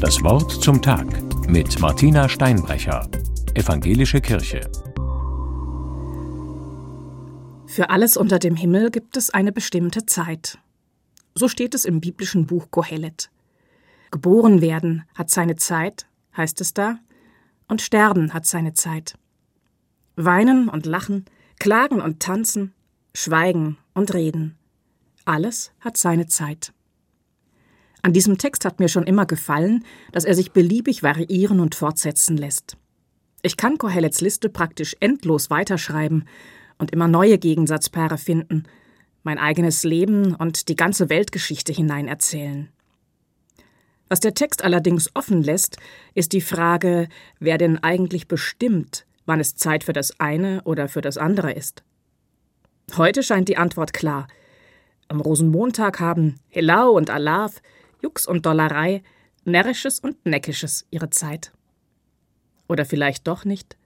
Das Wort zum Tag mit Martina Steinbrecher, Evangelische Kirche. Für alles unter dem Himmel gibt es eine bestimmte Zeit. So steht es im biblischen Buch Kohelet. Geboren werden hat seine Zeit, heißt es da, und sterben hat seine Zeit. Weinen und lachen, klagen und tanzen, schweigen und reden. Alles hat seine Zeit. An diesem Text hat mir schon immer gefallen, dass er sich beliebig variieren und fortsetzen lässt. Ich kann Kohellets Liste praktisch endlos weiterschreiben und immer neue Gegensatzpaare finden, mein eigenes Leben und die ganze Weltgeschichte hineinerzählen. Was der Text allerdings offen lässt, ist die Frage, wer denn eigentlich bestimmt, wann es Zeit für das eine oder für das andere ist. Heute scheint die Antwort klar. Am Rosenmontag haben Helau und Alaf, Jux und Dollerei, Närrisches und Neckisches ihre Zeit. Oder vielleicht doch nicht?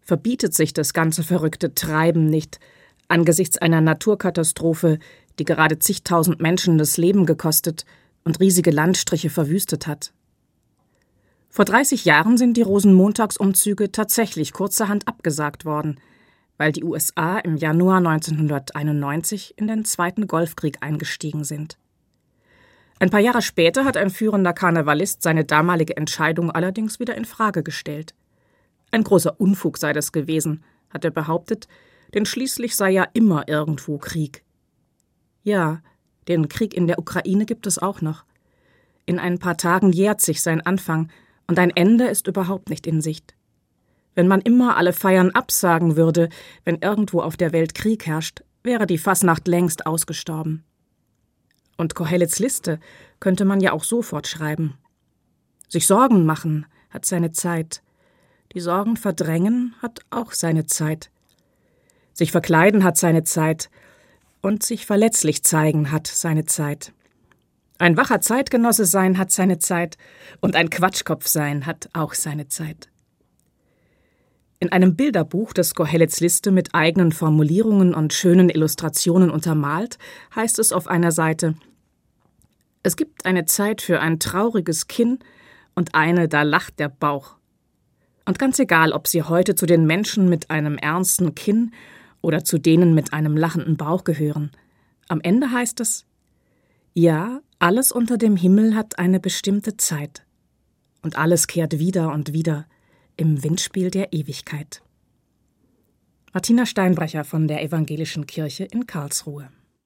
Verbietet sich das ganze verrückte Treiben nicht angesichts einer Naturkatastrophe, die gerade zigtausend Menschen das Leben gekostet und riesige Landstriche verwüstet hat. Vor 30 Jahren sind die Rosenmontagsumzüge tatsächlich kurzerhand abgesagt worden, weil die USA im Januar 1991 in den Zweiten Golfkrieg eingestiegen sind. Ein paar Jahre später hat ein führender Karnevalist seine damalige Entscheidung allerdings wieder in Frage gestellt. Ein großer Unfug sei das gewesen, hat er behauptet, denn schließlich sei ja immer irgendwo Krieg. Ja, den Krieg in der Ukraine gibt es auch noch. In ein paar Tagen jährt sich sein Anfang, und ein Ende ist überhaupt nicht in Sicht. Wenn man immer alle Feiern absagen würde, wenn irgendwo auf der Welt Krieg herrscht, wäre die Fasnacht längst ausgestorben. Und Kohellets Liste könnte man ja auch sofort schreiben. Sich Sorgen machen hat seine Zeit. Die Sorgen verdrängen hat auch seine Zeit. Sich verkleiden hat seine Zeit und sich verletzlich zeigen hat seine Zeit. Ein wacher Zeitgenosse sein hat seine Zeit und ein Quatschkopf sein hat auch seine Zeit. In einem Bilderbuch, das Kohellets Liste mit eigenen Formulierungen und schönen Illustrationen untermalt, heißt es auf einer Seite Es gibt eine Zeit für ein trauriges Kinn und eine, da lacht der Bauch. Und ganz egal, ob Sie heute zu den Menschen mit einem ernsten Kinn oder zu denen mit einem lachenden Bauch gehören. Am Ende heißt es Ja, alles unter dem Himmel hat eine bestimmte Zeit, und alles kehrt wieder und wieder im Windspiel der Ewigkeit. Martina Steinbrecher von der Evangelischen Kirche in Karlsruhe